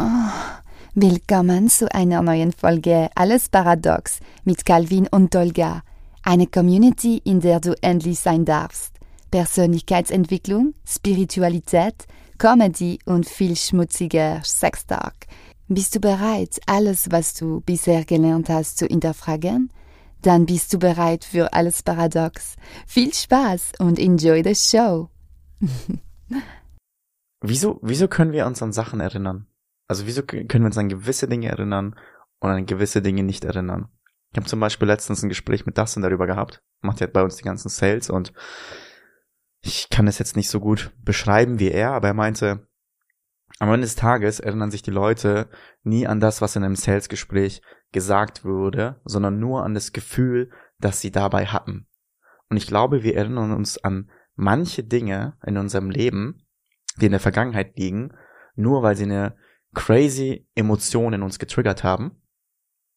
Oh, willkommen zu einer neuen Folge Alles Paradox mit Calvin und Olga. Eine Community, in der du endlich sein darfst. Persönlichkeitsentwicklung, Spiritualität, Comedy und viel schmutziger Sextalk. Bist du bereit, alles, was du bisher gelernt hast, zu hinterfragen? Dann bist du bereit für alles Paradox. Viel Spaß und enjoy the show. wieso, wieso können wir uns an Sachen erinnern? Also wieso können wir uns an gewisse Dinge erinnern und an gewisse Dinge nicht erinnern? Ich habe zum Beispiel letztens ein Gespräch mit Dustin darüber gehabt. Macht ja bei uns die ganzen Sales und ich kann es jetzt nicht so gut beschreiben wie er, aber er meinte, am Ende des Tages erinnern sich die Leute nie an das, was in einem Sales-Gespräch gesagt wurde, sondern nur an das Gefühl, das sie dabei hatten. Und ich glaube, wir erinnern uns an manche Dinge in unserem Leben, die in der Vergangenheit liegen, nur weil sie eine crazy Emotionen in uns getriggert haben,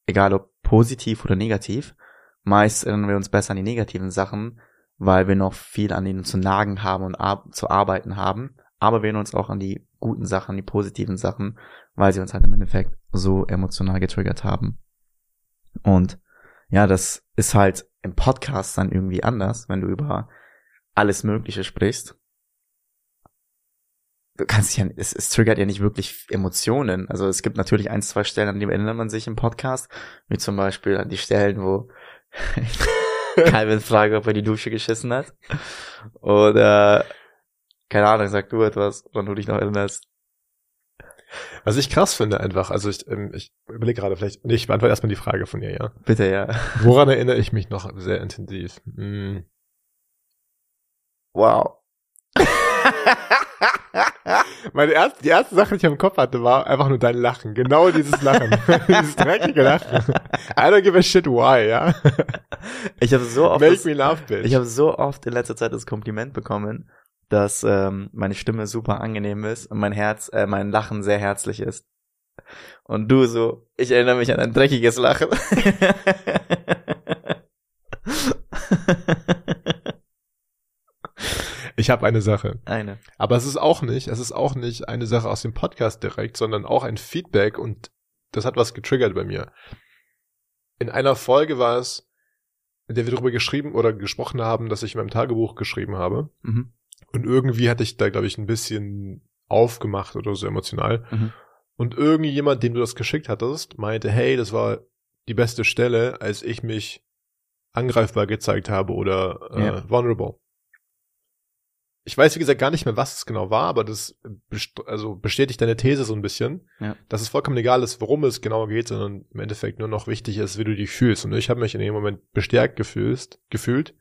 egal ob positiv oder negativ. Meist erinnern wir uns besser an die negativen Sachen, weil wir noch viel an ihnen zu nagen haben und ar zu arbeiten haben. Aber wir erinnern uns auch an die guten Sachen, die positiven Sachen, weil sie uns halt im Endeffekt so emotional getriggert haben. Und ja, das ist halt im Podcast dann irgendwie anders, wenn du über alles Mögliche sprichst du kannst ja, es, es triggert ja nicht wirklich Emotionen. Also es gibt natürlich ein, zwei Stellen, an die erinnert man sich im Podcast, wie zum Beispiel an die Stellen, wo Calvin fragt, ob er die Dusche geschissen hat. Oder, keine Ahnung, sag du etwas, woran du dich noch erinnerst. Was ich krass finde einfach, also ich, ähm, ich überlege gerade vielleicht, nee, ich beantworte erstmal die Frage von ihr, ja. Bitte, ja. Woran erinnere ich mich noch sehr intensiv? Hm. Wow. Meine erste, die erste Sache, die ich im Kopf hatte, war einfach nur dein Lachen. Genau dieses Lachen. dieses dreckige Lachen. I don't give a shit why, ja. Ich habe so oft. Make das, me laugh, bitch. Ich habe so oft in letzter Zeit das Kompliment bekommen, dass ähm, meine Stimme super angenehm ist und mein Herz, äh, mein Lachen sehr herzlich ist. Und du so, ich erinnere mich an ein dreckiges Lachen. Ich habe eine Sache. Eine. Aber es ist auch nicht, es ist auch nicht eine Sache aus dem Podcast direkt, sondern auch ein Feedback und das hat was getriggert bei mir. In einer Folge war es, in der wir darüber geschrieben oder gesprochen haben, dass ich in meinem Tagebuch geschrieben habe. Mhm. Und irgendwie hatte ich da, glaube ich, ein bisschen aufgemacht oder so emotional. Mhm. Und irgendjemand, dem du das geschickt hattest, meinte, hey, das war die beste Stelle, als ich mich angreifbar gezeigt habe oder äh, ja. vulnerable ich weiß, wie gesagt, gar nicht mehr, was es genau war, aber das best also bestätigt deine These so ein bisschen, ja. dass es vollkommen egal ist, worum es genau geht, sondern im Endeffekt nur noch wichtig ist, wie du dich fühlst. Und ich habe mich in dem Moment bestärkt gefühlt, gefühlt,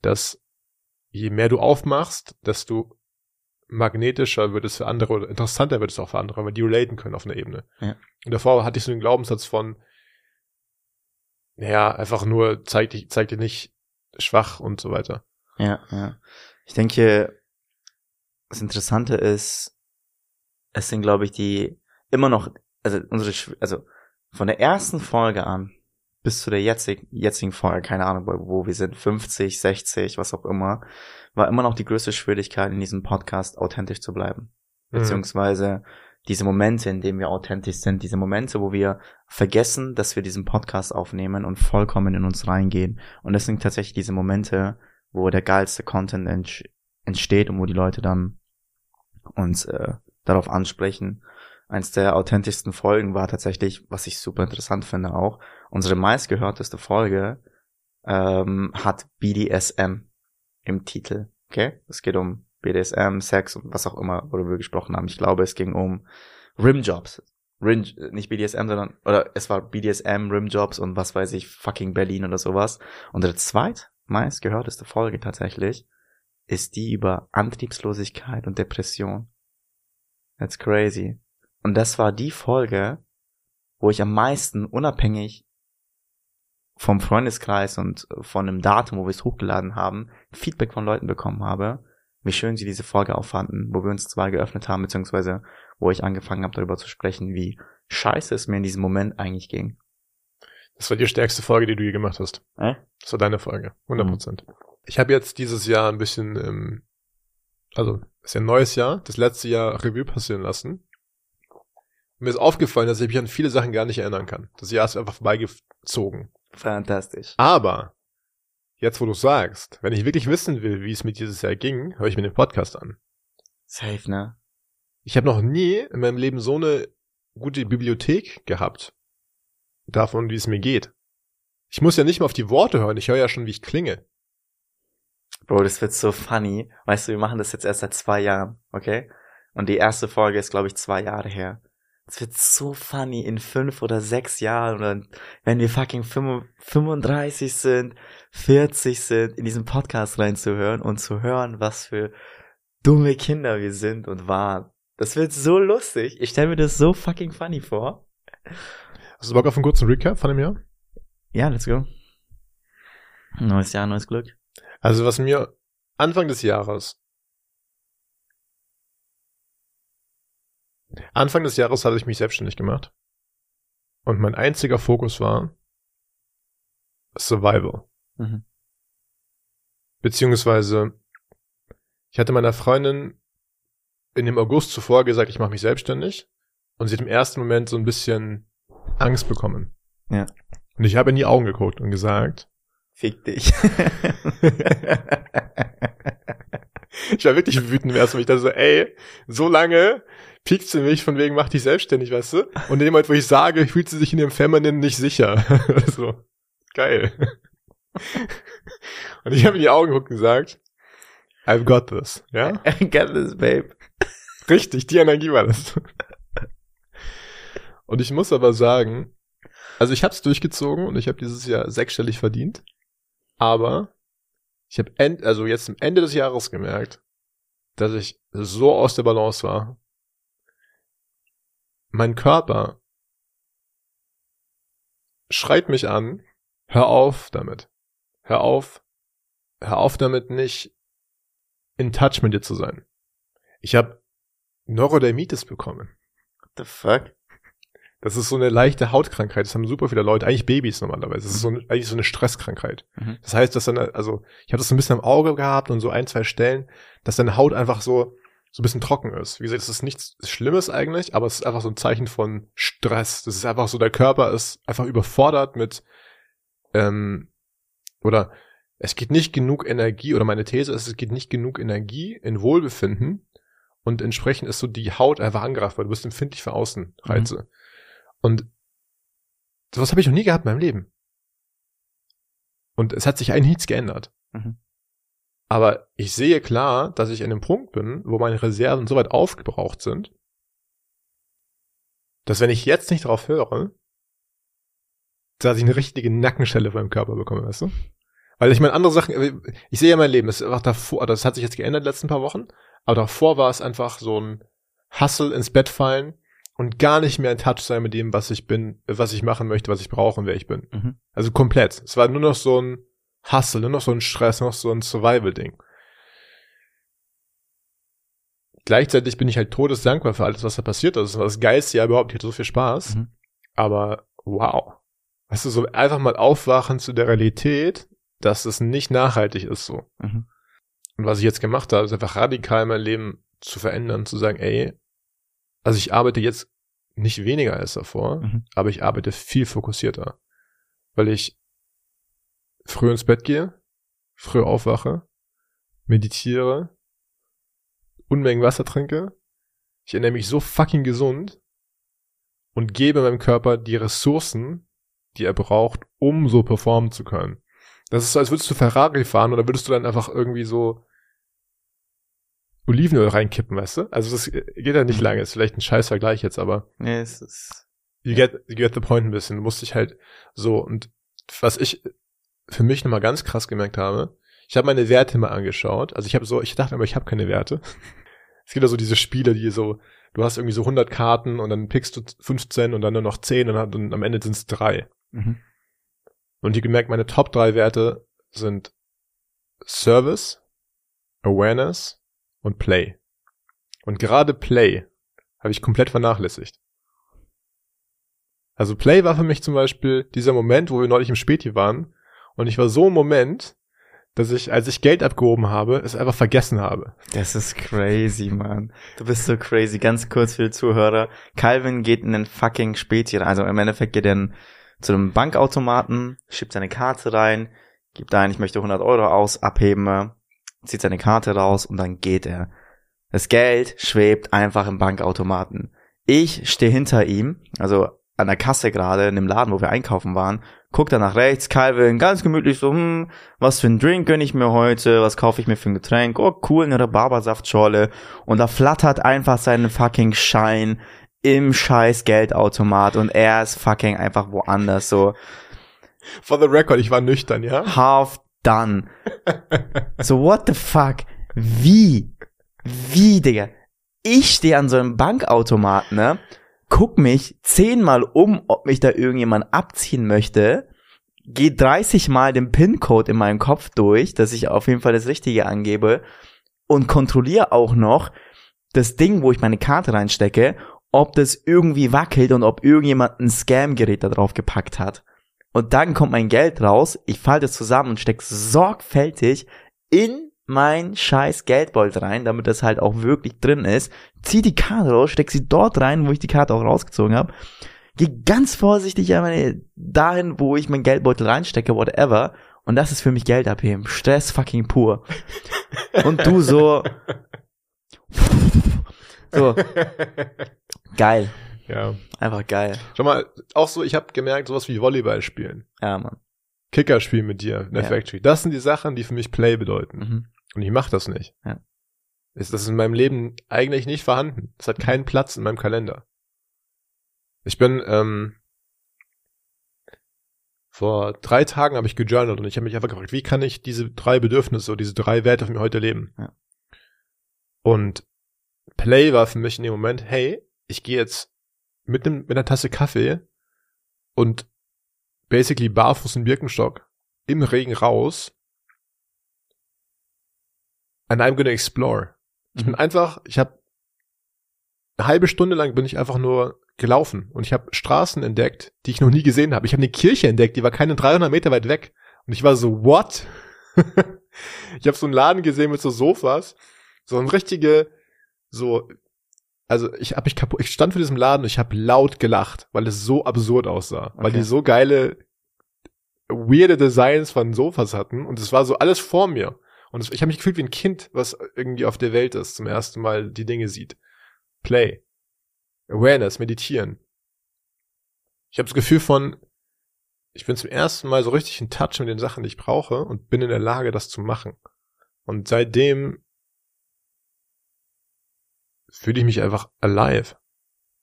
dass je mehr du aufmachst, desto magnetischer wird es für andere oder interessanter wird es auch für andere, weil die relaten können auf einer Ebene. Ja. Und davor hatte ich so den Glaubenssatz von, naja, einfach nur zeig dich, zeig dir nicht schwach und so weiter. Ja, ja. Ich denke, das Interessante ist, es sind, glaube ich, die immer noch, also unsere, also von der ersten Folge an bis zu der jetzigen, jetzigen Folge, keine Ahnung, wo wir sind, 50, 60, was auch immer, war immer noch die größte Schwierigkeit in diesem Podcast authentisch zu bleiben. Mhm. Beziehungsweise diese Momente, in denen wir authentisch sind, diese Momente, wo wir vergessen, dass wir diesen Podcast aufnehmen und vollkommen in uns reingehen. Und das sind tatsächlich diese Momente, wo der geilste Content entsteht und wo die Leute dann uns äh, darauf ansprechen. Eins der authentischsten Folgen war tatsächlich, was ich super interessant finde auch, unsere meistgehörteste Folge ähm, hat BDSM im Titel. Okay? Es geht um BDSM, Sex und was auch immer, worüber wir gesprochen haben. Ich glaube, es ging um Rimjobs. Rim, nicht BDSM, sondern, oder es war BDSM, Rimjobs und was weiß ich, fucking Berlin oder sowas. Und der zweit meistgehörteste Folge tatsächlich ist die über Antriebslosigkeit und Depression. That's crazy. Und das war die Folge, wo ich am meisten unabhängig vom Freundeskreis und von dem Datum, wo wir es hochgeladen haben, Feedback von Leuten bekommen habe, wie schön sie diese Folge auffanden, wo wir uns zwei geöffnet haben, beziehungsweise wo ich angefangen habe, darüber zu sprechen, wie scheiße es mir in diesem Moment eigentlich ging. Das war die stärkste Folge, die du je gemacht hast. Äh? Das war deine Folge, 100 mhm. Ich habe jetzt dieses Jahr ein bisschen, ähm, also ist ja ein neues Jahr, das letzte Jahr Revue passieren lassen. Mir ist aufgefallen, dass ich mich an viele Sachen gar nicht erinnern kann. Das Jahr ist einfach vorbeigezogen. Fantastisch. Aber, jetzt wo du sagst, wenn ich wirklich wissen will, wie es mir dieses Jahr ging, höre ich mir den Podcast an. Safe, ne? Ich habe noch nie in meinem Leben so eine gute Bibliothek gehabt. Davon, wie es mir geht. Ich muss ja nicht mal auf die Worte hören, ich höre ja schon, wie ich klinge. Bro, das wird so funny. Weißt du, wir machen das jetzt erst seit zwei Jahren, okay? Und die erste Folge ist, glaube ich, zwei Jahre her. Es wird so funny in fünf oder sechs Jahren oder wenn wir fucking 35 sind, 40 sind, in diesen Podcast reinzuhören und zu hören, was für dumme Kinder wir sind und waren. Das wird so lustig. Ich stelle mir das so fucking funny vor. Hast du Bock auf einen kurzen Recap von dem Jahr? Ja, let's go. Neues Jahr, neues Glück. Also was mir Anfang des Jahres Anfang des Jahres hatte ich mich selbstständig gemacht. Und mein einziger Fokus war Survival. Mhm. Beziehungsweise, ich hatte meiner Freundin in dem August zuvor gesagt, ich mache mich selbstständig. Und sie hat im ersten Moment so ein bisschen Angst bekommen. Ja. Und ich habe in die Augen geguckt und gesagt, Fick dich. ich war wirklich wütend erst, weil ich dachte so, ey, so lange piekt sie mich von wegen, mach dich selbstständig, weißt du? Und in dem Moment, wo ich sage, fühlt sie sich in ihrem Feminine nicht sicher. so, geil. und ich habe in die Augen geguckt und gesagt, I've got this, ja? I got this, babe. Richtig, die Energie war das. und ich muss aber sagen, also ich habe es durchgezogen und ich habe dieses Jahr sechsstellig verdient. Aber ich habe end, also jetzt am Ende des Jahres gemerkt, dass ich so aus der Balance war. Mein Körper schreit mich an, hör auf damit. Hör auf, hör auf damit nicht in Touch mit dir zu sein. Ich habe Neurodermitis bekommen. What the fuck? Das ist so eine leichte Hautkrankheit. Das haben super viele Leute, eigentlich Babys normalerweise. Das ist so eine, eigentlich so eine Stresskrankheit. Mhm. Das heißt, dass dann, also ich habe das so ein bisschen am Auge gehabt und so ein, zwei Stellen, dass deine Haut einfach so so ein bisschen trocken ist. Wie gesagt, das ist nichts Schlimmes eigentlich, aber es ist einfach so ein Zeichen von Stress. Das ist einfach so, der Körper ist einfach überfordert mit, ähm, oder es geht nicht genug Energie, oder meine These ist, es geht nicht genug Energie in Wohlbefinden und entsprechend ist so die Haut einfach angreift, weil du bist empfindlich für Außenreize. Mhm. Und sowas habe ich noch nie gehabt in meinem Leben. Und es hat sich eigentlich nichts geändert. Mhm. Aber ich sehe klar, dass ich an dem Punkt bin, wo meine Reserven so weit aufgebraucht sind, dass wenn ich jetzt nicht drauf höre, dass ich eine richtige Nackenschelle vor meinem Körper bekomme, weißt du? Weil ich meine, andere Sachen, ich sehe ja mein Leben, das ist einfach davor, das hat sich jetzt geändert in den letzten paar Wochen, aber davor war es einfach so ein Hustle ins Bett fallen, und gar nicht mehr in Touch sein mit dem, was ich bin, was ich machen möchte, was ich brauche und wer ich bin. Mhm. Also komplett. Es war nur noch so ein Hustle, nur noch so ein Stress, nur noch so ein Survival-Ding. Gleichzeitig bin ich halt todesdankbar für alles, was da passiert ist. Das war das geilste Jahr überhaupt. Ich hatte so viel Spaß. Mhm. Aber wow. Weißt du, so einfach mal aufwachen zu der Realität, dass es nicht nachhaltig ist so. Mhm. Und was ich jetzt gemacht habe, ist einfach radikal mein Leben zu verändern, zu sagen, ey, also ich arbeite jetzt nicht weniger als davor, mhm. aber ich arbeite viel fokussierter, weil ich früh ins Bett gehe, früh aufwache, meditiere, Unmengen Wasser trinke, ich ernähre mich so fucking gesund und gebe meinem Körper die Ressourcen, die er braucht, um so performen zu können. Das ist so, als würdest du Ferrari fahren oder würdest du dann einfach irgendwie so Olivenöl reinkippen, weißt du? Also das geht ja nicht mhm. lange, ist vielleicht ein scheiß Vergleich jetzt, aber. Nee, es ist. You get, you get the point ein bisschen. Du musst dich halt so, und was ich für mich nochmal ganz krass gemerkt habe, ich habe meine Werte mal angeschaut. Also ich habe so, ich dachte aber, ich habe keine Werte. Es gibt ja so diese Spiele, die so, du hast irgendwie so 100 Karten und dann pickst du 15 und dann nur noch 10 und, dann, am Ende sind es drei. Mhm. Und ich gemerkt, meine Top drei Werte sind Service, Awareness und Play. Und gerade Play habe ich komplett vernachlässigt. Also Play war für mich zum Beispiel dieser Moment, wo wir neulich im Späti waren und ich war so im Moment, dass ich, als ich Geld abgehoben habe, es einfach vergessen habe. Das ist crazy, man. Du bist so crazy. Ganz kurz für die Zuhörer. Calvin geht in den fucking Spezi rein. Also im Endeffekt geht er zu einem Bankautomaten, schiebt seine Karte rein, gibt ein, ich möchte 100 Euro aus, abheben, zieht seine Karte raus und dann geht er. Das Geld schwebt einfach im Bankautomaten. Ich stehe hinter ihm, also an der Kasse gerade in dem Laden, wo wir einkaufen waren, guckt er nach rechts, Calvin, ganz gemütlich so, hm, was für ein Drink gönn ich mir heute, was kaufe ich mir für ein Getränk, oh cool, eine Rhabarbersaftschorle und da flattert einfach sein fucking Schein im scheiß Geldautomat und er ist fucking einfach woanders so. For the record, ich war nüchtern, ja? Half done. so what the fuck? Wie? Wie, Digga? Ich stehe an so einem Bankautomat, ne? guck mich zehnmal um, ob mich da irgendjemand abziehen möchte, geh 30 Mal den PIN-Code in meinem Kopf durch, dass ich auf jeden Fall das Richtige angebe und kontrolliere auch noch das Ding, wo ich meine Karte reinstecke, ob das irgendwie wackelt und ob irgendjemand ein Scam-Gerät da drauf gepackt hat. Und dann kommt mein Geld raus, ich falte es zusammen und stecke sorgfältig in mein scheiß Geldbeutel rein, damit das halt auch wirklich drin ist, zieh die Karte raus, steck sie dort rein, wo ich die Karte auch rausgezogen habe, geh ganz vorsichtig dahin, wo ich mein Geldbeutel reinstecke, whatever, und das ist für mich Geld abheben. Stress fucking pur. Und du so, so, geil. Ja. Einfach geil. Schau mal, auch so, ich habe gemerkt, sowas wie Volleyball spielen. Ja, Mann. Kicker spielen mit dir in der Ja. Factory. Das sind die Sachen, die für mich Play bedeuten. Mhm. Und ich mache das nicht. Ja. Ist das in meinem Leben eigentlich nicht vorhanden. Das hat keinen Platz in meinem Kalender. Ich bin, ähm, vor drei Tagen habe ich gejournalt und ich habe mich einfach gefragt, wie kann ich diese drei Bedürfnisse, diese drei Werte von mir heute leben? Ja. Und Play war für mich in dem Moment, hey, ich gehe jetzt mit, nem, mit einer Tasse Kaffee und basically barfuß in Birkenstock im Regen raus and I'm gonna explore. Ich bin Mhm. einfach, ich habe eine halbe Stunde lang bin ich einfach nur gelaufen und ich habe Straßen entdeckt, die ich noch nie gesehen habe. Ich habe eine Kirche entdeckt, die war keine 300 Meter weit weg und ich war so what? ich habe so einen Laden gesehen mit so Sofas, so ein richtige so also ich habe mich kaputt, ich stand vor diesem Laden und ich habe laut gelacht, weil es so absurd aussah, weil Okay. die so geile weirde Designs von Sofas hatten und es war so alles vor mir. Und es, ich habe mich gefühlt wie ein Kind, was irgendwie auf der Welt ist, zum ersten Mal die Dinge sieht. Play. Awareness, meditieren. Ich habe das Gefühl von, ich bin zum ersten Mal so richtig in Touch mit den Sachen, die ich brauche und bin in der Lage, das zu machen. Und seitdem fühle ich mich einfach alive.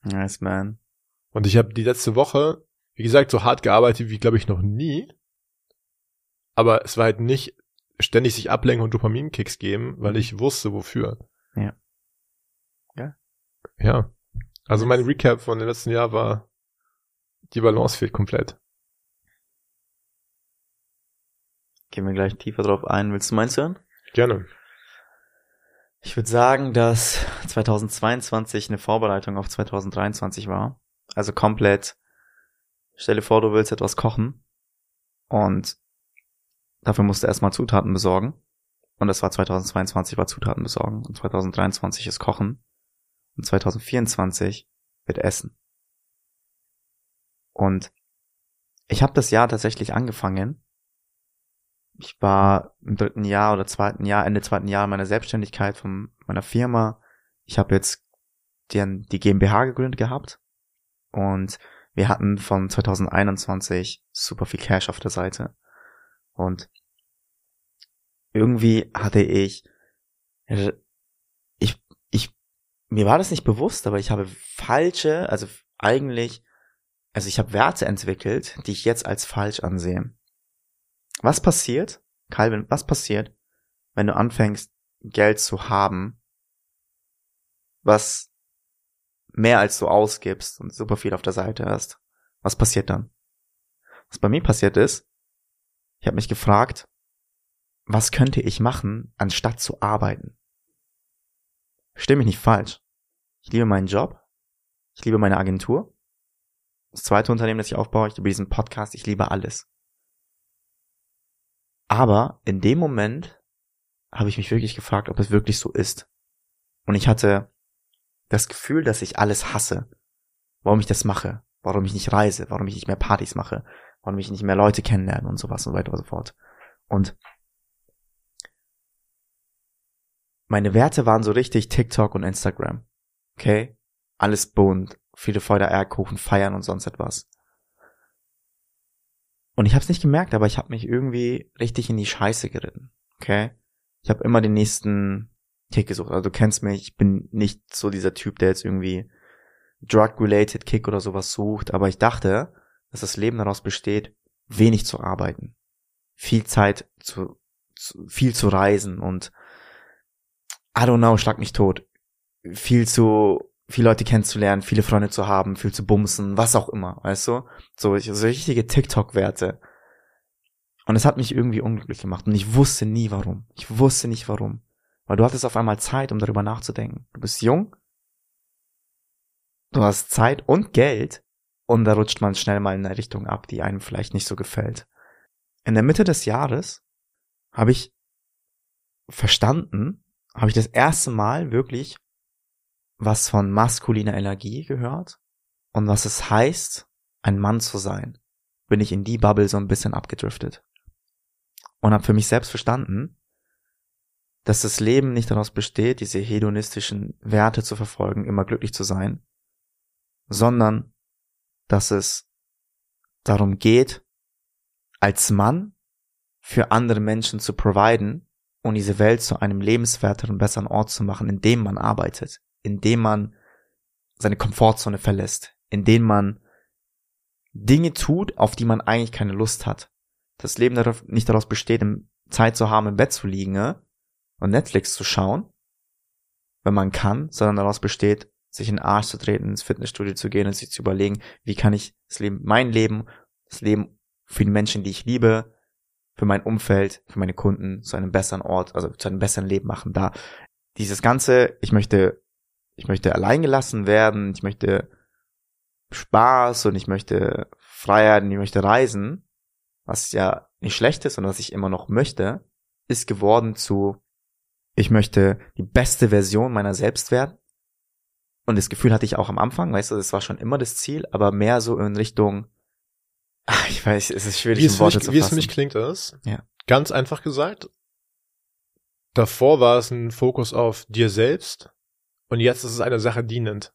Nice, man. Und ich habe die letzte Woche, wie gesagt, so hart gearbeitet wie, glaube ich, noch nie. Aber es war halt nicht ständig sich ablenken und Dopaminkicks geben, weil ich wusste, wofür. Ja. Ja. Ja. Also mein Recap von dem letzten Jahr war, die Balance fehlt komplett. Gehen wir gleich tiefer drauf ein. Willst du meins hören? Gerne. Ich würde sagen, dass 2022 eine Vorbereitung auf 2023 war. Also komplett. Stell dir vor, du willst etwas kochen und dafür musst du erstmal Zutaten besorgen. Und das war 2022 war Zutaten besorgen und 2023 ist Kochen und 2024 wird Essen. Und ich habe das Jahr tatsächlich angefangen. Ich war im dritten Jahr oder zweiten Jahr, Ende zweiten Jahr meiner Selbstständigkeit von meiner Firma. Ich habe jetzt die, die GmbH gegründet gehabt und wir hatten von 2021 super viel Cash auf der Seite und irgendwie hatte ich ich ich mir war das nicht bewusst, aber ich habe falsche, also eigentlich also ich habe Werte entwickelt, die ich jetzt als falsch ansehe. Was passiert, Calvin, was passiert, wenn du anfängst, Geld zu haben, was mehr als du ausgibst und super viel auf der Seite hast? Was passiert dann? Was bei mir passiert ist, ich habe mich gefragt, was könnte ich machen, anstatt zu arbeiten? Versteh mich nicht falsch. Ich liebe meinen Job. Ich liebe meine Agentur. Das zweite Unternehmen, das ich aufbaue, ich liebe diesen Podcast, ich liebe alles. Aber in dem Moment habe ich mich wirklich gefragt, ob es wirklich so ist. Und ich hatte das Gefühl, dass ich alles hasse. Warum ich das mache, warum ich nicht reise, warum ich nicht mehr Partys mache, warum ich nicht mehr Leute kennenlerne und sowas und so weiter und so fort. Und meine Werte waren so richtig TikTok und Instagram. Okay? Alles bunt, viele Freude, Eierkuchen, feiern und sonst etwas. Und ich habe es nicht gemerkt, aber ich habe mich irgendwie richtig in die Scheiße geritten. Okay? Ich habe immer den nächsten Kick gesucht. Also du kennst mich, ich bin nicht so dieser Typ, der jetzt irgendwie drug-related Kick oder sowas sucht, aber ich dachte, dass das Leben daraus besteht, wenig zu arbeiten, viel Zeit zu, zu viel zu reisen und I don't know, schlag mich tot, viel zu viele Leute kennenzulernen, viele Freunde zu haben, viel zu bumsen, was auch immer, weißt du? So, so richtige TikTok-Werte. Und es hat mich irgendwie unglücklich gemacht und ich wusste nie warum. Ich wusste nicht warum. Weil du hattest auf einmal Zeit, um darüber nachzudenken. Du bist jung, du hast Zeit und Geld und da rutscht man schnell mal in eine Richtung ab, die einem vielleicht nicht so gefällt. In der Mitte des Jahres habe ich verstanden, habe ich das erste Mal wirklich was von maskuliner Energie gehört und was es heißt, ein Mann zu sein, bin ich in die Bubble so ein bisschen abgedriftet. Und habe für mich selbst verstanden, dass das Leben nicht daraus besteht, diese hedonistischen Werte zu verfolgen, immer glücklich zu sein, sondern dass es darum geht, als Mann für andere Menschen zu providen und diese Welt zu einem lebenswerteren, besseren Ort zu machen, in dem man arbeitet, indem man seine Komfortzone verlässt, indem man Dinge tut, auf die man eigentlich keine Lust hat. Das Leben darauf, nicht daraus besteht, Zeit zu haben, im Bett zu liegen ne? und Netflix zu schauen, wenn man kann, sondern daraus besteht, sich in den Arsch zu treten, ins Fitnessstudio zu gehen und sich zu überlegen, wie kann ich das Leben, mein Leben, das Leben für die Menschen, die ich liebe, für mein Umfeld, für meine Kunden zu einem besseren Ort, also zu einem besseren Leben machen. Da dieses ganze, ich möchte ich möchte allein gelassen werden, ich möchte Spaß und ich möchte Freiheit und ich möchte reisen, was ja nicht schlecht ist und was ich immer noch möchte, ist geworden zu, ich möchte die beste Version meiner selbst werden. Und das Gefühl hatte ich auch am Anfang, weißt du, das war schon immer das Ziel, aber mehr so in Richtung, ach, ich weiß, es ist schwierig, wie es, Worte mich, zu wie fassen. es für mich klingt, ist, Ja. ganz einfach gesagt, davor war es ein Fokus auf dir selbst und jetzt ist es eine Sache dienend.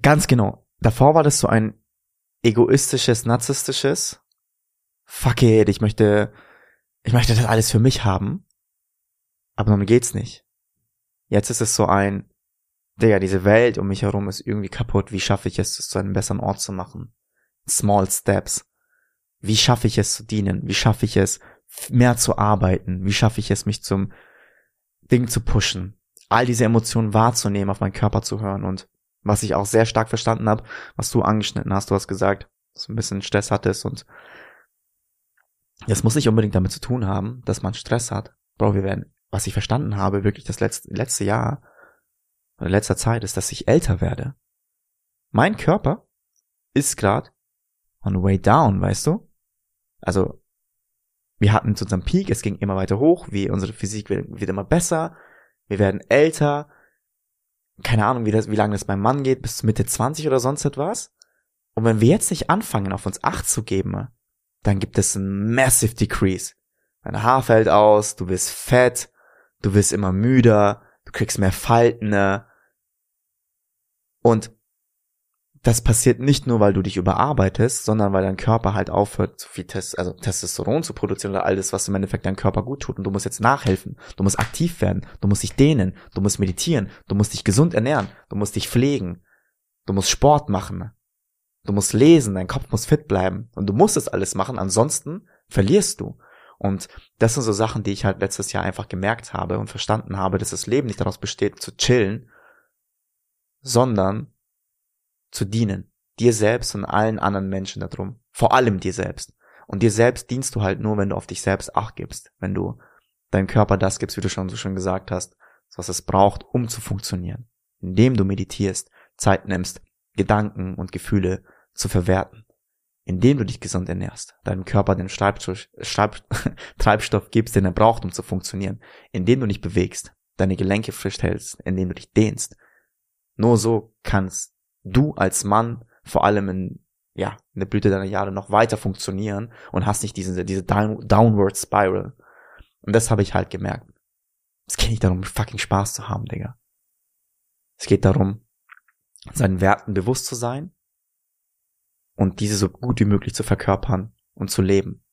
Ganz genau. Davor war das so ein egoistisches, narzisstisches. Fuck it, ich möchte, ich möchte das alles für mich haben. Aber darum geht's nicht. Jetzt ist es so ein, Digga, diese Welt um mich herum ist irgendwie kaputt. Wie schaffe ich es, das zu einem besseren Ort zu machen? Small Steps. Wie schaffe ich es zu dienen? Wie schaffe ich es, mehr zu arbeiten? Wie schaffe ich es, mich zum Ding zu pushen? All diese Emotionen wahrzunehmen, auf meinen Körper zu hören und was ich auch sehr stark verstanden habe, was du angeschnitten hast, du hast gesagt, dass du ein bisschen Stress hattest und das muss nicht unbedingt damit zu tun haben, dass man Stress hat. Bro, wir werden, was ich verstanden habe, wirklich das letzte, letzte Jahr oder letzter Zeit ist, dass ich älter werde. Mein Körper ist gerade on the way down, weißt du? Also, wir hatten zu unserem Peak, es ging immer weiter hoch, wie unsere Physik wird, wird immer besser, wir werden älter, keine Ahnung, wie, das, wie lange das beim Mann geht, bis Mitte 20 oder sonst etwas. Und wenn wir jetzt nicht anfangen, auf uns Acht zu geben, dann gibt es einen massive Decrease. Dein Haar fällt aus, du wirst fett, du wirst immer müder, du kriegst mehr Falten. Ne? Und das passiert nicht nur, weil du dich überarbeitest, sondern weil dein Körper halt aufhört, zu viel Test, also Testosteron zu produzieren oder alles, was im Endeffekt deinem Körper gut tut. Und du musst jetzt nachhelfen. Du musst aktiv werden. Du musst dich dehnen. Du musst meditieren. Du musst dich gesund ernähren. Du musst dich pflegen. Du musst Sport machen. Du musst lesen. Dein Kopf muss fit bleiben. Und du musst es alles machen. Ansonsten verlierst du. Und das sind so Sachen, die ich halt letztes Jahr einfach gemerkt habe und verstanden habe, dass das Leben nicht daraus besteht, zu chillen, sondern zu dienen. Dir selbst und allen anderen Menschen darum. Vor allem dir selbst. Und dir selbst dienst du halt nur, wenn du auf dich selbst Acht gibst. Wenn du deinem Körper das gibst, wie du schon so schön gesagt hast, was es braucht, um zu funktionieren. Indem du meditierst, Zeit nimmst, Gedanken und Gefühle zu verwerten. indem du dich gesund ernährst, deinem Körper den Treibstoff, gibst, den er braucht, um zu funktionieren, indem du dich bewegst, deine Gelenke frisch hältst, indem du dich dehnst. Nur so kannst du als Mann vor allem in, ja, in der Blüte deiner Jahre noch weiter funktionieren und hast nicht diese, diese Downward Spiral. Und das habe ich halt gemerkt. Es geht nicht darum, fucking Spaß zu haben, Digga. Es geht darum, seinen Werten bewusst zu sein und diese so gut wie möglich zu verkörpern und zu leben.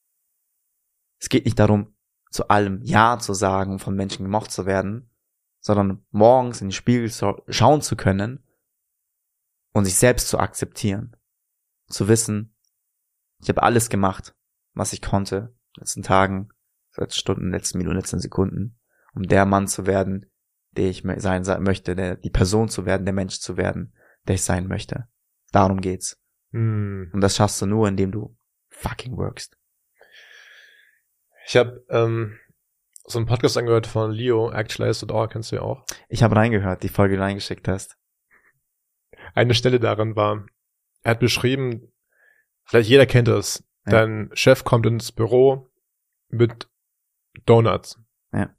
Es geht nicht darum, zu allem Ja zu sagen, um von Menschen gemocht zu werden, sondern morgens in den Spiegel schauen zu können und sich selbst zu akzeptieren. Zu wissen, ich habe alles gemacht, was ich konnte, in den letzten Tagen, letzten Stunden, letzten Minuten, letzten Sekunden, um der Mann zu werden, der ich sein, sein möchte, der, die Person zu werden, der Mensch zu werden, der ich sein möchte. Darum geht's. Mm. Und das schaffst du nur, indem du fucking workst. Ich habe ähm, so einen Podcast angehört von Leo, Actualize It All, kennst du ja auch. Ich habe reingehört, die Folge, die du reingeschickt hast. Eine Stelle darin war, er hat beschrieben, vielleicht jeder kennt es, ja. dein Chef kommt ins Büro mit Donuts. Ja.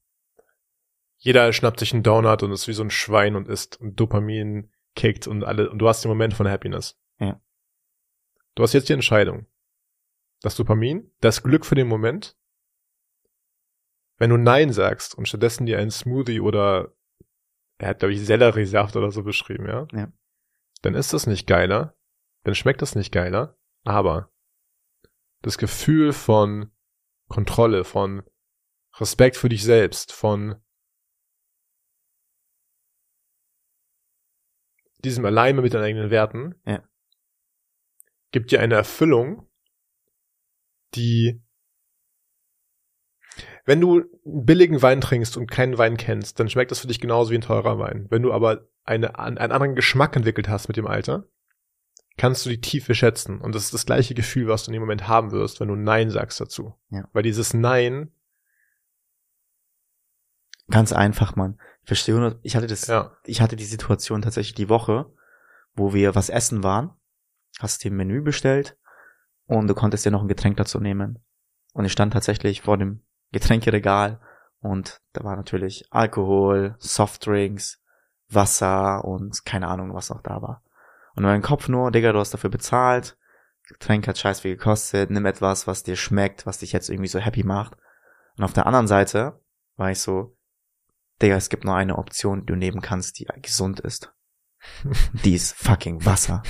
Jeder schnappt sich einen Donut und ist wie so ein Schwein und isst und Dopamin kickt und alle, und du hast den Moment von Happiness. Ja. Du hast jetzt die Entscheidung. Das Dopamin, das Glück für den Moment. Wenn du Nein sagst und stattdessen dir einen Smoothie oder er hat, glaube ich, Selleriesaft oder so beschrieben, ja? Ja. Dann ist das nicht geiler, dann schmeckt das nicht geiler, aber das Gefühl von Kontrolle, von Respekt für dich selbst, von diesem Alleine mit deinen eigenen Werten, ja. gibt dir eine Erfüllung, die wenn du einen billigen Wein trinkst und keinen Wein kennst, dann schmeckt das für dich genauso wie ein teurer Wein. Wenn du aber eine, einen anderen Geschmack entwickelt hast mit dem Alter, kannst du die Tiefe schätzen. Und das ist das gleiche Gefühl, was du in dem Moment haben wirst, wenn du Nein sagst dazu. Ja. Weil dieses Nein. Ganz einfach, Mann. Ich verstehe nur, ich hatte das, ja. ich hatte die Situation tatsächlich die Woche, wo wir was essen waren hast dir ein Menü bestellt und du konntest dir noch ein Getränk dazu nehmen. Und ich stand tatsächlich vor dem Getränkeregal und da war natürlich Alkohol, Softdrinks, Wasser und keine Ahnung, was noch da war. Und mein Kopf nur, Digga, du hast dafür bezahlt, Getränk hat scheiß viel gekostet, nimm etwas, was dir schmeckt, was dich jetzt irgendwie so happy macht. Und auf der anderen Seite war ich so, Digga, es gibt nur eine Option, die du nehmen kannst, die gesund ist. die ist fucking Wasser.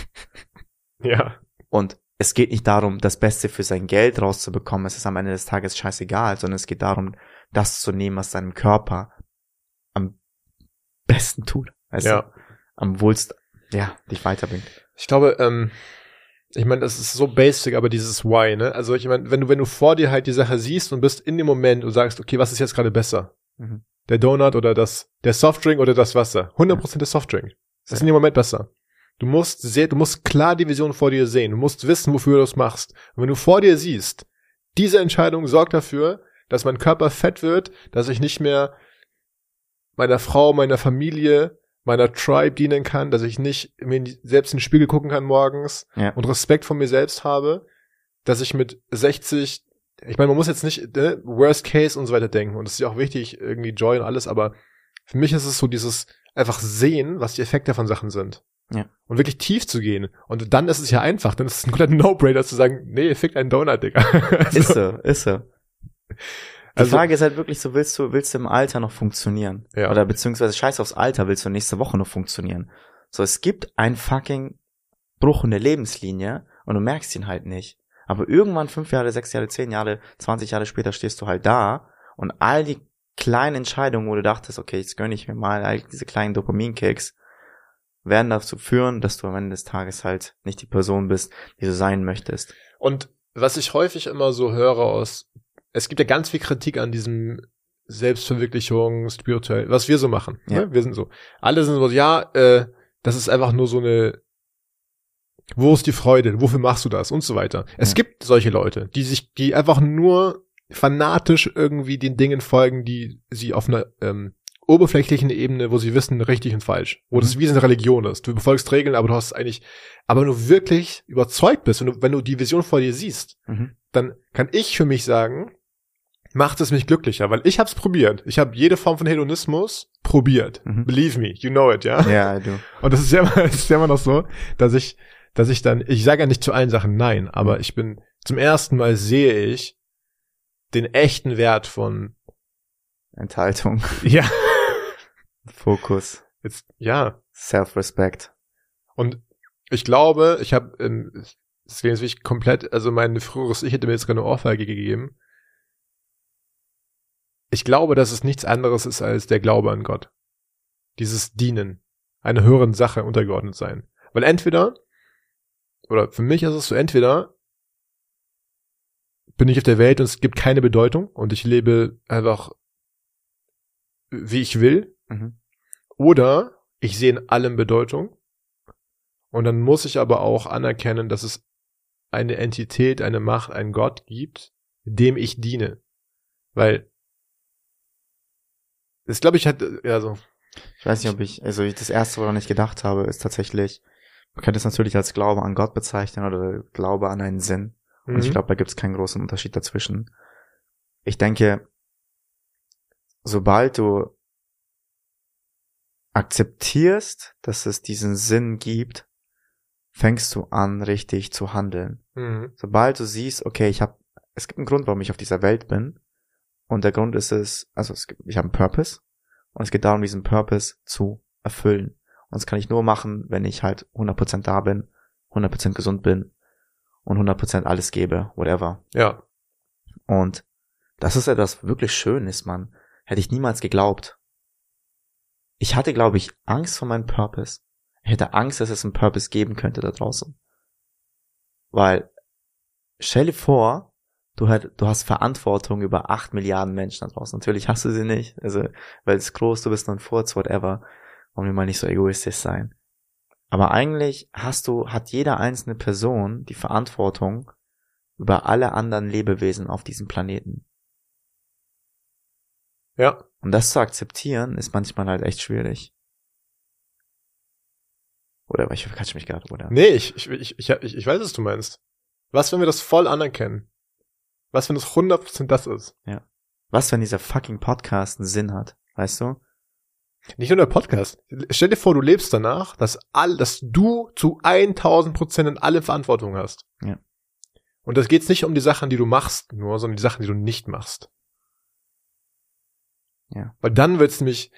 Ja. Und es geht nicht darum, das Beste für sein Geld rauszubekommen. Es ist am Ende des Tages scheißegal, sondern es geht darum, das zu nehmen, was seinem Körper am besten tut. Weißt ja. Am wohlst, ja, dich weiterbringt. Ich glaube, ähm, ich meine, das ist so basic, aber dieses Why, ne? Also ich meine, wenn du, wenn du vor dir halt die Sache siehst und bist in dem Moment und sagst, okay, was ist jetzt gerade besser? Mhm. Der Donut oder das, der Softdrink oder das Wasser? 100% ja. der Softdrink. Das ist in dem Moment besser. Du musst sehr, du musst klar die Vision vor dir sehen. Du musst wissen, wofür du es machst. Und wenn du vor dir siehst, diese Entscheidung sorgt dafür, dass mein Körper fett wird, dass ich nicht mehr meiner Frau, meiner Familie, meiner Tribe dienen kann, dass ich nicht mir selbst in den Spiegel gucken kann morgens ja. und Respekt vor mir selbst habe, dass ich mit 60, ich meine, man muss jetzt nicht ne, Worst Case und so weiter denken und es ist ja auch wichtig, irgendwie Joy und alles, aber für mich ist es so dieses einfach sehen, was die Effekte von Sachen sind. Ja. Und wirklich tief zu gehen. Und dann ist es ja einfach. Dann ist es ein kompletter No-Brainer zu sagen, nee, fickt einen Donut, Digga. also, ist so, ist so. Die also, Frage ist halt wirklich so, willst du, willst du im Alter noch funktionieren? Ja. Oder beziehungsweise scheiß aufs Alter, willst du nächste Woche noch funktionieren? So, es gibt einen fucking Bruch in der Lebenslinie und du merkst ihn halt nicht. Aber irgendwann fünf Jahre, sechs Jahre, zehn Jahre, zwanzig Jahre später stehst du halt da und all die kleinen Entscheidungen, wo du dachtest, okay, jetzt gönn ich mir mal all diese kleinen Dopaminkicks, werden dazu führen, dass du am Ende des Tages halt nicht die Person bist, die du sein möchtest. Und was ich häufig immer so höre aus, es gibt ja ganz viel Kritik an diesem Selbstverwirklichung, spirituell, was wir so machen. Ja. Ne? Wir sind so. Alle sind so, ja, äh, das ist einfach nur so eine, wo ist die Freude, wofür machst du das und so weiter. Es ja. gibt solche Leute, die sich, die einfach nur fanatisch irgendwie den Dingen folgen, die sie auf einer ähm, oberflächlichen Ebene, wo sie wissen, richtig und falsch. Wo Mhm. das wie eine Religion ist. Du befolgst Regeln, aber du hast eigentlich, aber wenn du wirklich überzeugt bist, wenn du, wenn du die Vision vor dir siehst, Mhm. dann kann ich für mich sagen, macht es mich glücklicher, weil ich hab's probiert. Ich habe jede Form von Hedonismus probiert. Mhm. Believe me, you know it, ja. Ja, du. Und das ist ja immer, das ist ja immer noch so, dass ich, dass ich dann, ich sage ja nicht zu allen Sachen nein, aber ich bin, zum ersten Mal sehe ich den echten Wert von, Enthaltung, ja, Fokus, jetzt, ja. Self-Respect. Und ich glaube, ich habe, ähm, klingt jetzt wirklich komplett, also mein früheres Ich hätte mir jetzt keine Ohrfeige gegeben. Ich glaube, dass es nichts anderes ist als der Glaube an Gott. Dieses Dienen, einer höheren Sache untergeordnet sein. Weil entweder, oder für mich ist es so, entweder bin ich auf der Welt und es gibt keine Bedeutung und ich lebe einfach wie ich will, Mhm. oder ich sehe in allem Bedeutung. Und dann muss ich aber auch anerkennen, dass es eine Entität, eine Macht, einen Gott gibt, dem ich diene. Weil das glaube ich hat ja so Ich weiß nicht, ob ich, also ich, das erste, woran ich gedacht habe, ist tatsächlich, man könnte es natürlich als Glaube an Gott bezeichnen oder Glaube an einen Sinn. Und ich Mhm. glaube, da gibt es keinen großen Unterschied dazwischen. Ich denke, sobald du akzeptierst, dass es diesen Sinn gibt, fängst du an, richtig zu handeln. Mhm. Sobald du siehst, okay, ich habe, es gibt einen Grund, warum ich auf dieser Welt bin. Und der Grund ist es, also es gibt, ich habe einen Purpose. Und es geht darum, diesen Purpose zu erfüllen. Und das kann ich nur machen, wenn ich halt 100% da bin, 100% gesund bin und 100% alles gebe, whatever. ja, Und das ist etwas wirklich Schönes, Mann. Hätte ich niemals geglaubt. Ich hatte, glaube ich, Angst vor meinem Purpose. Ich hätte Angst, dass es einen Purpose geben könnte da draußen. Weil, stell dir vor, du, hat, du hast Verantwortung über acht Milliarden Menschen da draußen. Natürlich hast du sie nicht, also, weil es groß, du bist nur ein Furz, whatever. Wollen wir mal nicht so egoistisch sein. Aber eigentlich hast du, hat jede einzelne Person die Verantwortung über alle anderen Lebewesen auf diesem Planeten. ja, Und das zu akzeptieren, ist manchmal halt echt schwierig. Oder ich verquatsche mich gerade, oder? nee, ich ich, ich ich ich weiß, was du meinst. Was, wenn wir das voll anerkennen? Was, wenn das 100% das ist? Was, wenn dieser fucking Podcast einen Sinn hat? Weißt du? Nicht nur der Podcast. Stell dir vor, du lebst danach, dass all, dass du zu 1000% in alle Verantwortung hast. Ja. Und das geht nicht um die Sachen, die du machst, nur, sondern die Sachen, die du nicht machst. Ja. Weil dann wird's nämlich,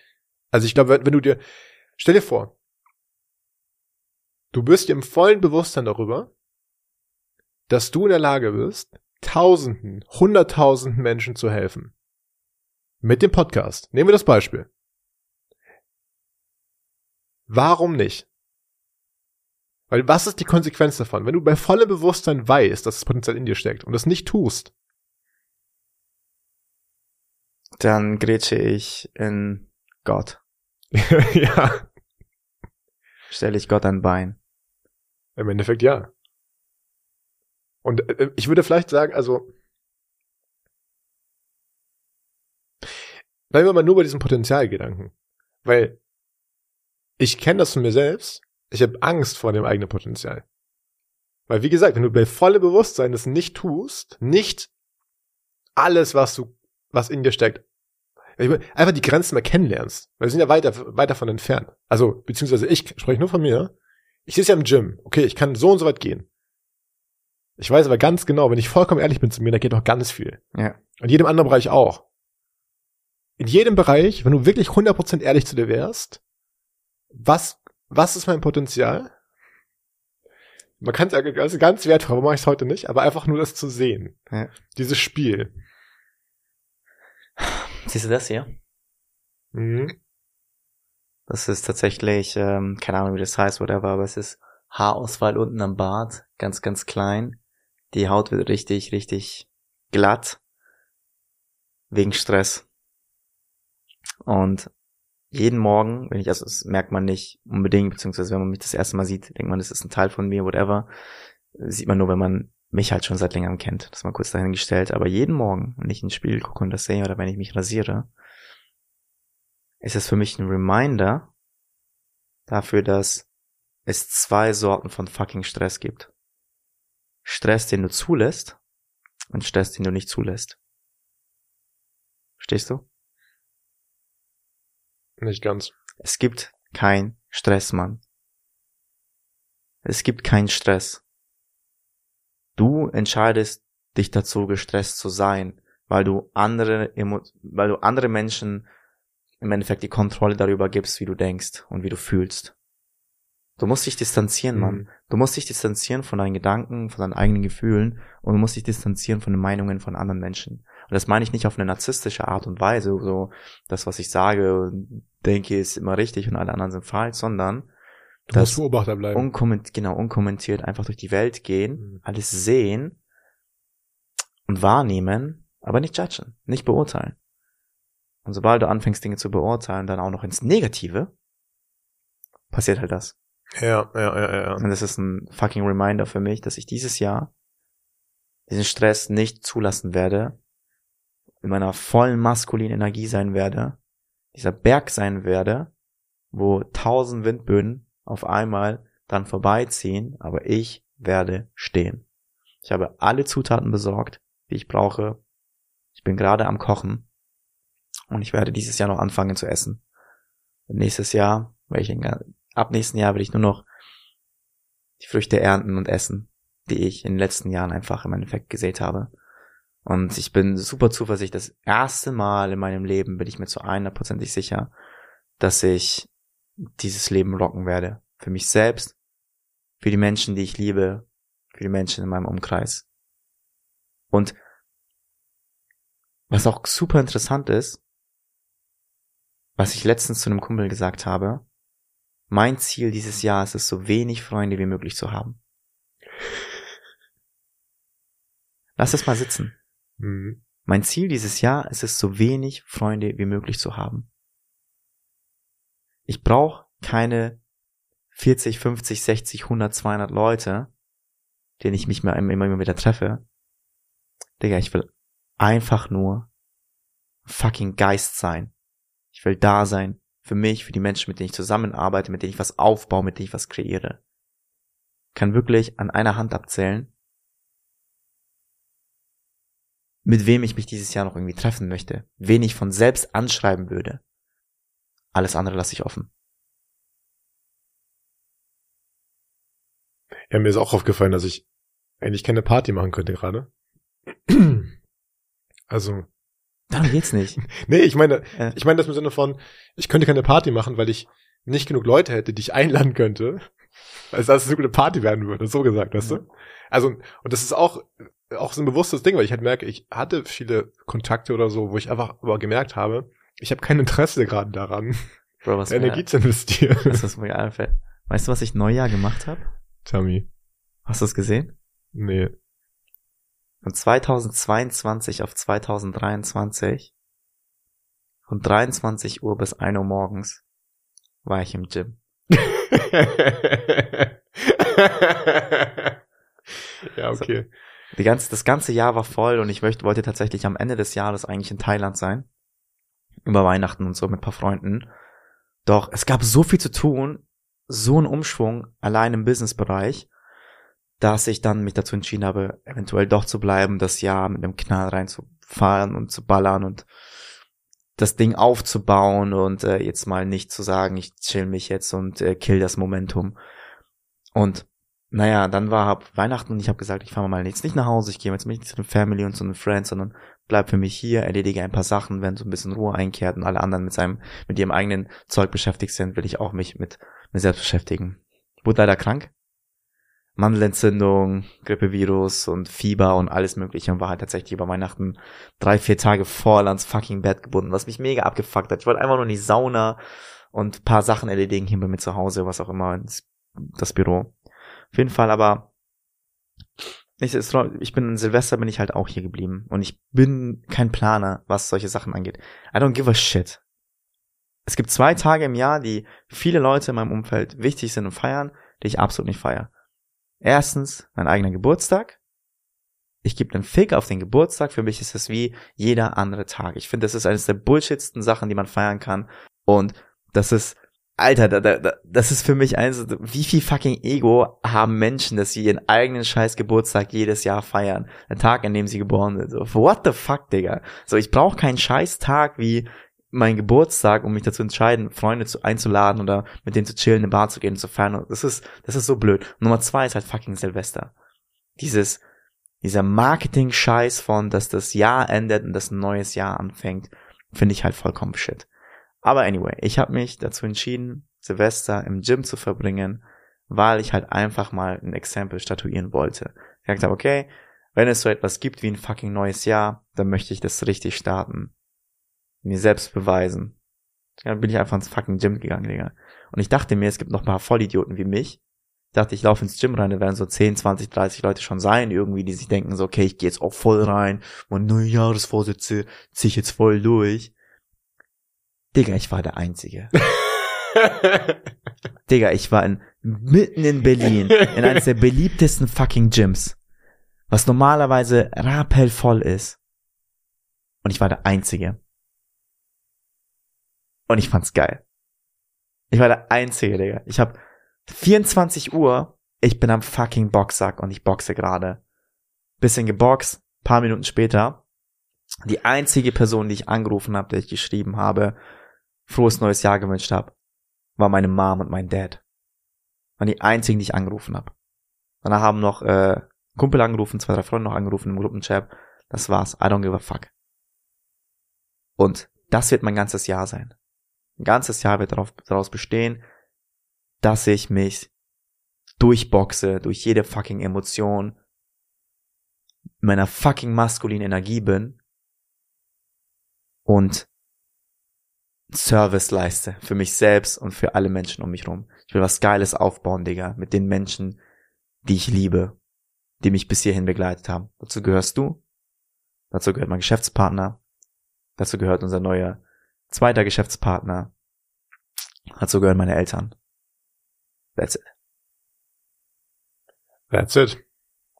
also ich glaube, wenn, du dir, stell dir vor, du bist dir im vollen Bewusstsein darüber, dass du in der Lage bist, Tausenden, Hunderttausenden Menschen zu helfen. Mit dem Podcast. Nehmen wir das Beispiel. Warum nicht? Weil was ist die Konsequenz davon? Wenn du bei vollem Bewusstsein weißt, dass das Potenzial in dir steckt und das nicht tust, Dann grätsche ich in Gott. ja, Stelle ich Gott ein Bein. im Endeffekt ja. Und äh, ich würde vielleicht sagen, also bleiben wir mal nur bei diesem Potenzialgedanken. Weil ich kenne das von mir selbst. Ich habe Angst vor dem eigenen Potenzial. Weil, wie gesagt, wenn du bei vollem Bewusstsein das nicht tust, nicht alles, was du, was in dir steckt, einfach die Grenzen mal kennenlernst. Weil wir sind ja weiter, weiter von entfernt. Also, beziehungsweise ich spreche nur von mir. Ich sitze ja im Gym. Okay, ich kann so und so weit gehen. Ich weiß aber ganz genau, wenn ich vollkommen ehrlich bin zu mir, da geht noch ganz viel. Ja. In jedem anderen Bereich auch. In jedem Bereich, wenn du wirklich 100% ehrlich zu dir wärst, was, was ist mein Potenzial? Man kann es ja also ganz wertvoll, warum mache ich es heute nicht, aber einfach nur das zu sehen. Ja. Dieses Spiel. Siehst du das hier? Mhm. Das ist tatsächlich, ähm, keine Ahnung, wie das heißt, whatever, aber es ist Haarausfall unten am Bart, ganz, ganz klein. Die Haut wird richtig, richtig glatt. Wegen Stress. Und jeden Morgen, wenn ich, also das merkt man nicht unbedingt, beziehungsweise wenn man mich das erste Mal sieht, denkt man, das ist ein Teil von mir, whatever. Sieht man nur, wenn man mich halt schon seit längerem kennt. Das mal kurz dahingestellt. Aber jeden Morgen, wenn ich ins Spiel gucke und das sehe oder wenn ich mich rasiere, ist es für mich ein Reminder dafür, dass es zwei Sorten von fucking Stress gibt. Stress, den du zulässt und Stress, den du nicht zulässt. Verstehst du? Nicht ganz. Es gibt kein Stress, Mann. Es gibt keinen Stress. Du entscheidest dich dazu, gestresst zu sein, weil du andere, weil du andere Menschen im Endeffekt die Kontrolle darüber gibst, wie du denkst und wie du fühlst. Du musst dich distanzieren, mhm. Mann. Du musst dich distanzieren von deinen Gedanken, von deinen eigenen Gefühlen und du musst dich distanzieren von den Meinungen von anderen Menschen. Und das meine ich nicht auf eine narzisstische Art und Weise, so das, was ich sage und denke, ist immer richtig und alle anderen sind falsch, sondern du musst Beobachter bleiben. Unkomment genau, unkommentiert einfach durch die Welt gehen, mhm. alles sehen und wahrnehmen, aber nicht judgen, nicht beurteilen. Und sobald du anfängst, Dinge zu beurteilen, dann auch noch ins Negative, passiert halt das. Ja, ja, ja, ja. Und das ist ein fucking Reminder für mich, dass ich dieses Jahr diesen Stress nicht zulassen werde, in meiner vollen maskulinen Energie sein werde, dieser Berg sein werde, wo tausend Windböen auf einmal dann vorbeiziehen, aber ich werde stehen. Ich habe alle Zutaten besorgt, die ich brauche. Ich bin gerade am Kochen und ich werde dieses Jahr noch anfangen zu essen. Nächstes Jahr werde ich ab nächsten Jahr will ich nur noch die Früchte ernten und essen, die ich in den letzten Jahren einfach im Endeffekt gesät habe. Und ich bin super zuversichtlich, das erste Mal in meinem Leben bin ich mir zu hundertprozentig sicher, dass ich dieses Leben rocken werde. Für mich selbst, für die Menschen, die ich liebe, für die Menschen in meinem Umkreis. Und was auch super interessant ist, was ich letztens zu einem Kumpel gesagt habe, mein Ziel dieses Jahr ist es, so wenig Freunde wie möglich zu haben. Lass es mal sitzen. Mhm. Mein Ziel dieses Jahr ist es, so wenig Freunde wie möglich zu haben. Ich brauche keine 40, 50, 60, 100, 200 Leute, denen ich mich immer, immer wieder treffe. Digga, ich will einfach nur fucking Geist sein. Ich will da sein für mich, für die Menschen, mit denen ich zusammenarbeite, mit denen ich was aufbaue, mit denen ich was kreiere. kann wirklich an einer Hand abzählen, mit wem ich mich dieses Jahr noch irgendwie treffen möchte, wen ich von selbst anschreiben würde. Alles andere lasse ich offen. Ja, mir ist auch aufgefallen, dass ich eigentlich keine Party machen könnte gerade. Also Darum geht's nicht. nee, ich meine, ja. ich meine das im Sinne von, ich könnte keine Party machen, weil ich nicht genug Leute hätte, die ich einladen könnte. Weil es das so eine Party werden würde, so gesagt, weißt ja. du? Also, und das ist auch, auch so ein bewusstes Ding, weil ich halt merke, ich hatte viele Kontakte oder so, wo ich einfach aber gemerkt habe, ich habe kein Interesse gerade daran, Bro, was Energie mir, zu investieren. Das ist mir einfällt. Weißt du, was ich Neujahr gemacht habe? Tommy. Hast du es gesehen? Nee. Von 2022 auf 2023, von 23 Uhr bis 1 Uhr morgens, war ich im Gym. ja, okay. Also, die ganze, das ganze Jahr war voll und ich möchte, wollte tatsächlich am Ende des Jahres eigentlich in Thailand sein. Über Weihnachten und so mit paar Freunden. Doch es gab so viel zu tun, so ein Umschwung allein im Businessbereich dass ich dann mich dazu entschieden habe, eventuell doch zu bleiben, das Jahr mit einem Knall reinzufahren und zu ballern und das Ding aufzubauen und äh, jetzt mal nicht zu sagen, ich chill mich jetzt und äh, kill das Momentum. Und naja, dann war Weihnachten und ich habe gesagt, ich fahre mal jetzt nicht nach Hause, ich gehe jetzt nicht zu den Family und zu den Friends, sondern bleib für mich hier, erledige ein paar Sachen, wenn so ein bisschen Ruhe einkehrt und alle anderen mit seinem, mit ihrem eigenen Zeug beschäftigt sind, will ich auch mich mit mir selbst beschäftigen. Wurde leider krank, Mandelentzündung, Grippevirus und Fieber und alles mögliche und war halt tatsächlich über Weihnachten drei, vier Tage voll ans fucking Bett gebunden, was mich mega abgefuckt hat. Ich wollte einfach nur in die Sauna und paar Sachen erledigen hier bei mir zu Hause, was auch immer, das Büro. Auf jeden Fall aber, ich, ich bin in Silvester bin ich halt auch hier geblieben und ich bin kein Planer, was solche Sachen angeht. I don't give a shit. Es gibt zwei Tage im Jahr, die viele Leute in meinem Umfeld wichtig sind und feiern, die ich absolut nicht feiere. Erstens, mein eigener Geburtstag. Ich gebe einen Fick auf den Geburtstag. Für mich ist es wie jeder andere Tag. Ich finde, das ist eines der bullshitsten Sachen, die man feiern kann. Und das ist, Alter, da, da, das ist für mich eins, wie viel fucking Ego haben Menschen, dass sie ihren eigenen scheiß Geburtstag jedes Jahr feiern. Der Tag, an dem sie geboren sind. So, what the fuck, Digga? So, ich brauche keinen scheiß Tag wie mein Geburtstag, um mich dazu entscheiden, Freunde zu, einzuladen oder mit denen zu chillen, in eine Bar zu gehen und zu feiern. Das ist, das ist so blöd. Nummer zwei ist halt fucking Silvester. Dieses, dieser Marketing-Scheiß von, dass das Jahr endet und das ein neues Jahr anfängt, finde ich halt vollkommen shit. Aber anyway, ich habe mich dazu entschieden, Silvester im Gym zu verbringen, weil ich halt einfach mal ein Exempel statuieren wollte. Ich gesagt habe, okay, wenn es so etwas gibt wie ein fucking neues Jahr, dann möchte ich das richtig starten. Mir selbst beweisen. Dann bin ich einfach ins fucking Gym gegangen, Digga. Und ich dachte mir, es gibt noch ein paar Vollidioten wie mich. Ich dachte, ich laufe ins Gym rein, da werden so 10, 20, 30 Leute schon sein, irgendwie, die sich denken so, okay, ich gehe jetzt auch voll rein, meine Neujahresvorsätze ziehe ich jetzt voll durch. Digga, ich war der Einzige. Digga, ich war in, mitten in Berlin, in eines der beliebtesten fucking Gyms, was normalerweise rappelvoll ist. Und ich war der Einzige. Und ich fand's geil. Ich war der Einzige, Digga. Ich hab 24 Uhr, ich bin am fucking Boxsack und ich boxe gerade. Bisschen geboxt, paar Minuten später. Die einzige Person, die ich angerufen habe, der ich geschrieben habe, frohes neues Jahr gewünscht habe, war meine Mom und mein Dad. Waren die einzigen, die ich angerufen habe. Danach haben noch äh, Kumpel angerufen, zwei, drei Freunde noch angerufen im Gruppenchat. Das war's. I don't give a fuck. Und das wird mein ganzes Jahr sein. Ein ganzes Jahr wird darauf, daraus bestehen, dass ich mich durchboxe, durch jede fucking Emotion, meiner fucking maskulinen Energie bin und Service leiste für mich selbst und für alle Menschen um mich rum. Ich will was Geiles aufbauen, Digga, mit den Menschen, die ich liebe, die mich bis hierhin begleitet haben. Dazu gehörst du, dazu gehört mein Geschäftspartner, dazu gehört unser neuer zweiter Geschäftspartner, dazu gehören meine Eltern. That's it. That's it.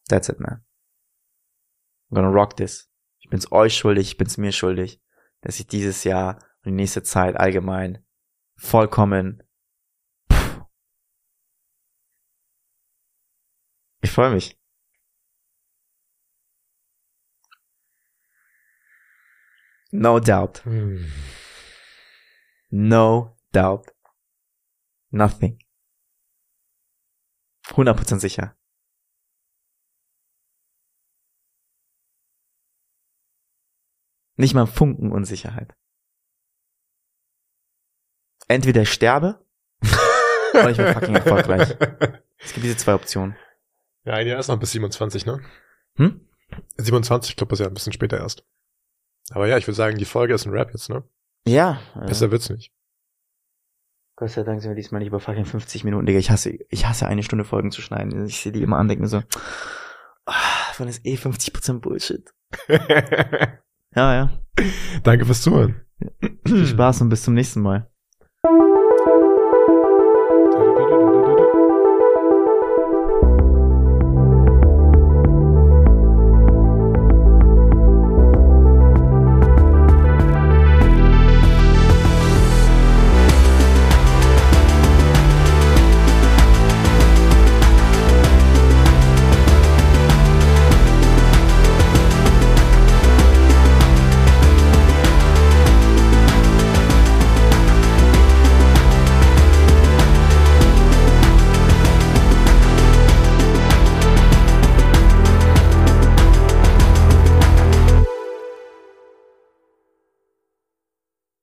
That's it, man. I'm gonna rock this. Ich bin's euch schuldig, ich bin's mir schuldig, dass ich dieses Jahr die nächste Zeit allgemein vollkommen. Pff. Ich freue mich. No doubt. Hm. No doubt. Nothing. 100% sicher. Nicht mal Funken Unsicherheit. Entweder ich sterbe oder ich bin fucking erfolgreich. Es gibt diese zwei Optionen. Ja, ein Jahr ist noch bis 27, ne? Hm? 27, ich glaube, das ist ja ein bisschen später erst. Aber ja, ich würde sagen, die Folge ist ein Rap jetzt, ne? Ja. Besser wird's nicht. Gott sei Dank sind wir diesmal nicht über fucking 50 Minuten, Digga. Ich hasse, ich hasse eine Stunde Folgen zu schneiden. Ich sehe die immer an, denke mir so, ah, von ist eh 50% Bullshit. Ja, ja. Danke fürs Zuhören. Viel Spaß und bis zum nächsten Mal. you